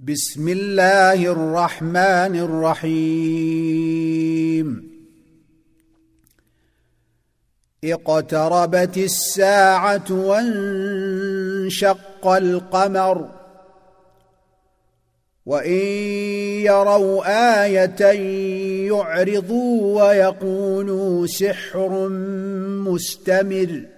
بسم الله الرحمن الرحيم. اقتربت الساعة وانشق القمر. وإن يروا آية يعرضوا ويقولوا سحر مستمر.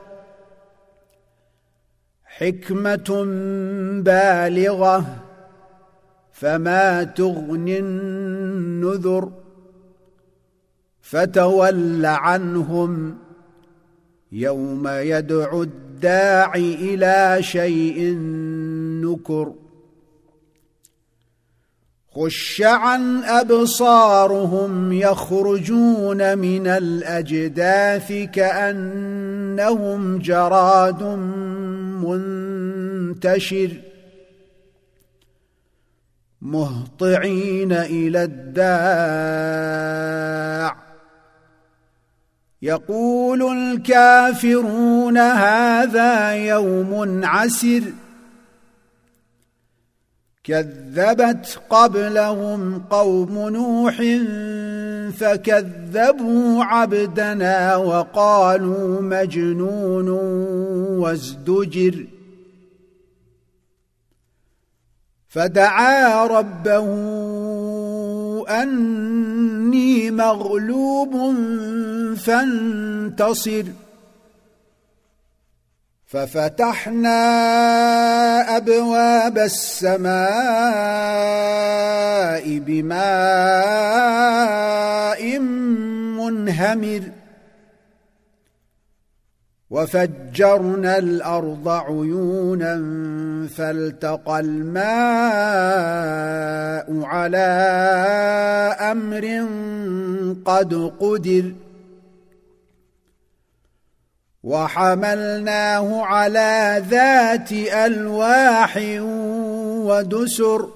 حكمة بالغة فما تغني النذر. فتول عنهم يوم يدعو الداعي إلى شيء نكر. خش عن أبصارهم يخرجون من الأجداث كأنهم جراد منتشر. مهطعين إلى الداع. يقول الكافرون هذا يوم عسر. كذبت قبلهم قوم نوح فكذبوا عبدنا وقالوا مجنون وازدجر. فدعا ربه أني مغلوب فانتصر. ففتحنا أبواب السماء بماء منهمر وفجرنا الأرض عيونا فالتقى الماء على أمر قد قدر وحملناه على ذات ألواح ودسر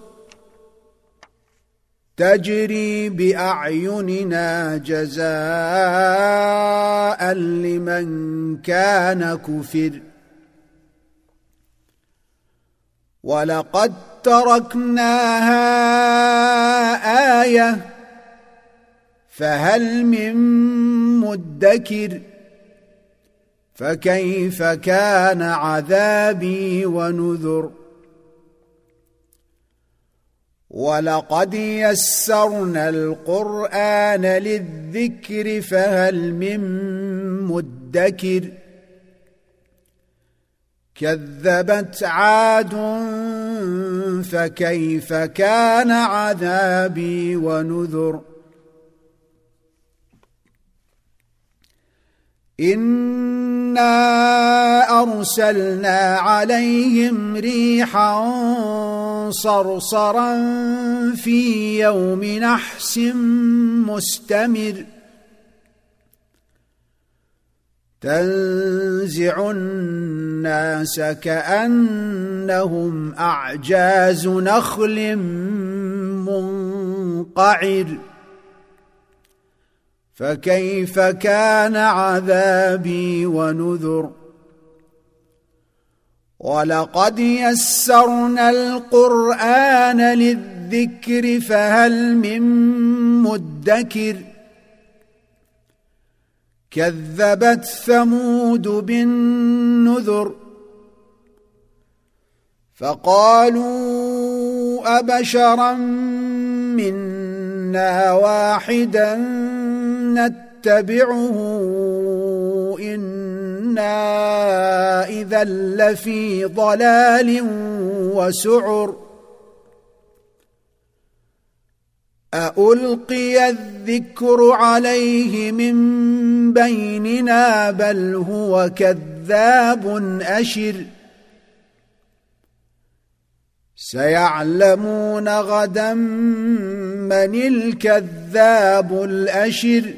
تجري بأعيننا جزاء لمن كان كفر. ولقد تركناها آية فهل من مدكر؟ فكيف كان عذابي ونذر؟ ولقد يسرنا القرآن للذكر فهل من مدكر؟ كذبت عاد فكيف كان عذابي ونذر؟ انا ارسلنا عليهم ريحا صرصرا في يوم نحس مستمر تنزع الناس كانهم اعجاز نخل منقعر فكيف كان عذابي ونذر؟ ولقد يسرنا القرآن للذكر فهل من مدكر؟ كذبت ثمود بالنذر فقالوا أبشرا منا واحدا نتبعه إنا إذا لفي ضلال وسعر. ألقي الذكر عليه من بيننا بل هو كذاب أشر. سيعلمون غدا من الكذاب الأشر.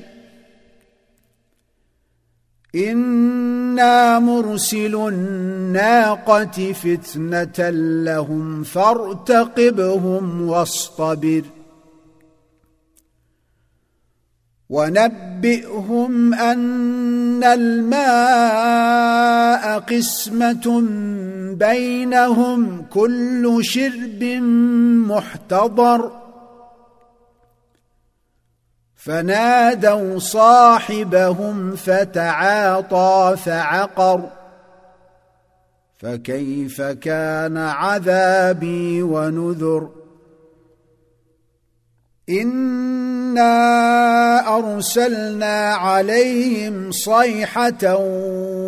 إنا مرسل الناقة فتنة لهم فارتقبهم واصطبر. ونبئهم أن الماء قسمة بينهم كل شرب محتضر فنادوا صاحبهم فتعاطى فعقر فكيف كان عذابي ونذر انا ارسلنا عليهم صيحه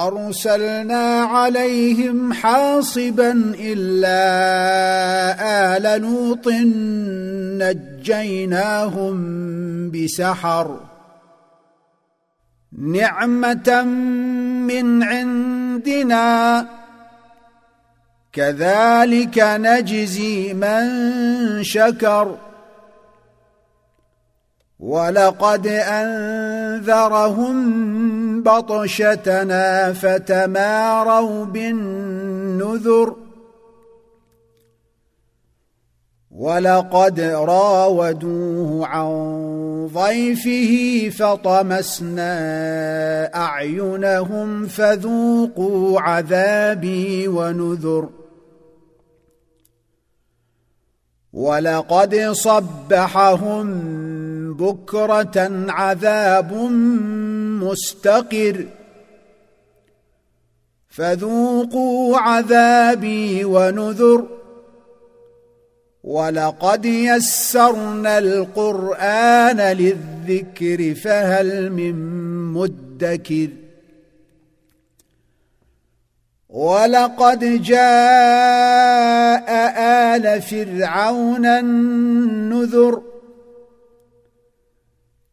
ارسلنا عليهم حاصبا إلا آل لوط نجيناهم بسحر. نعمة من عندنا. كذلك نجزي من شكر. ولقد أنذرهم بطشتنا فتماروا بالنذر. ولقد راودوه عن ضيفه فطمسنا أعينهم فذوقوا عذابي ونذر. ولقد صبحهم بكرة عذاب مستقر. فذوقوا عذابي ونذر. ولقد يسرنا القرآن للذكر فهل من مدكر. ولقد جاء آل فرعون النذر.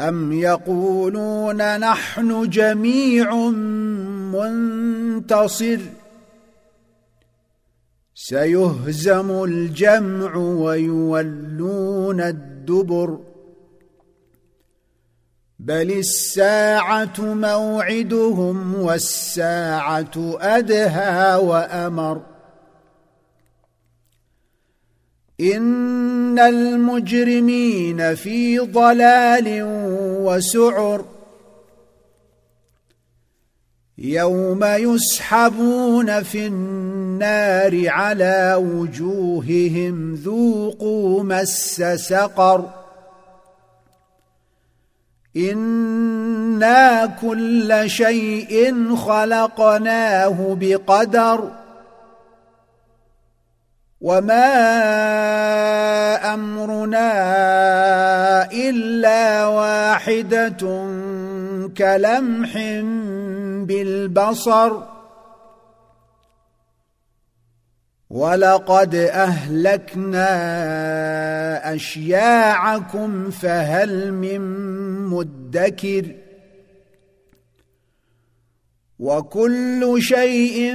أم يقولون نحن جميع منتصر؟ سيهزم الجمع ويولون الدبر. بل الساعة موعدهم والساعة أدهى وأمر. إن المجرمين في ضلال وسعر يوم يسحبون في النار على وجوههم ذوقوا مس سقر إنا كل شيء خلقناه بقدر وما امرنا الا واحدة كلمح بالبصر ولقد اهلكنا اشياعكم فهل من مدكر وكل شيء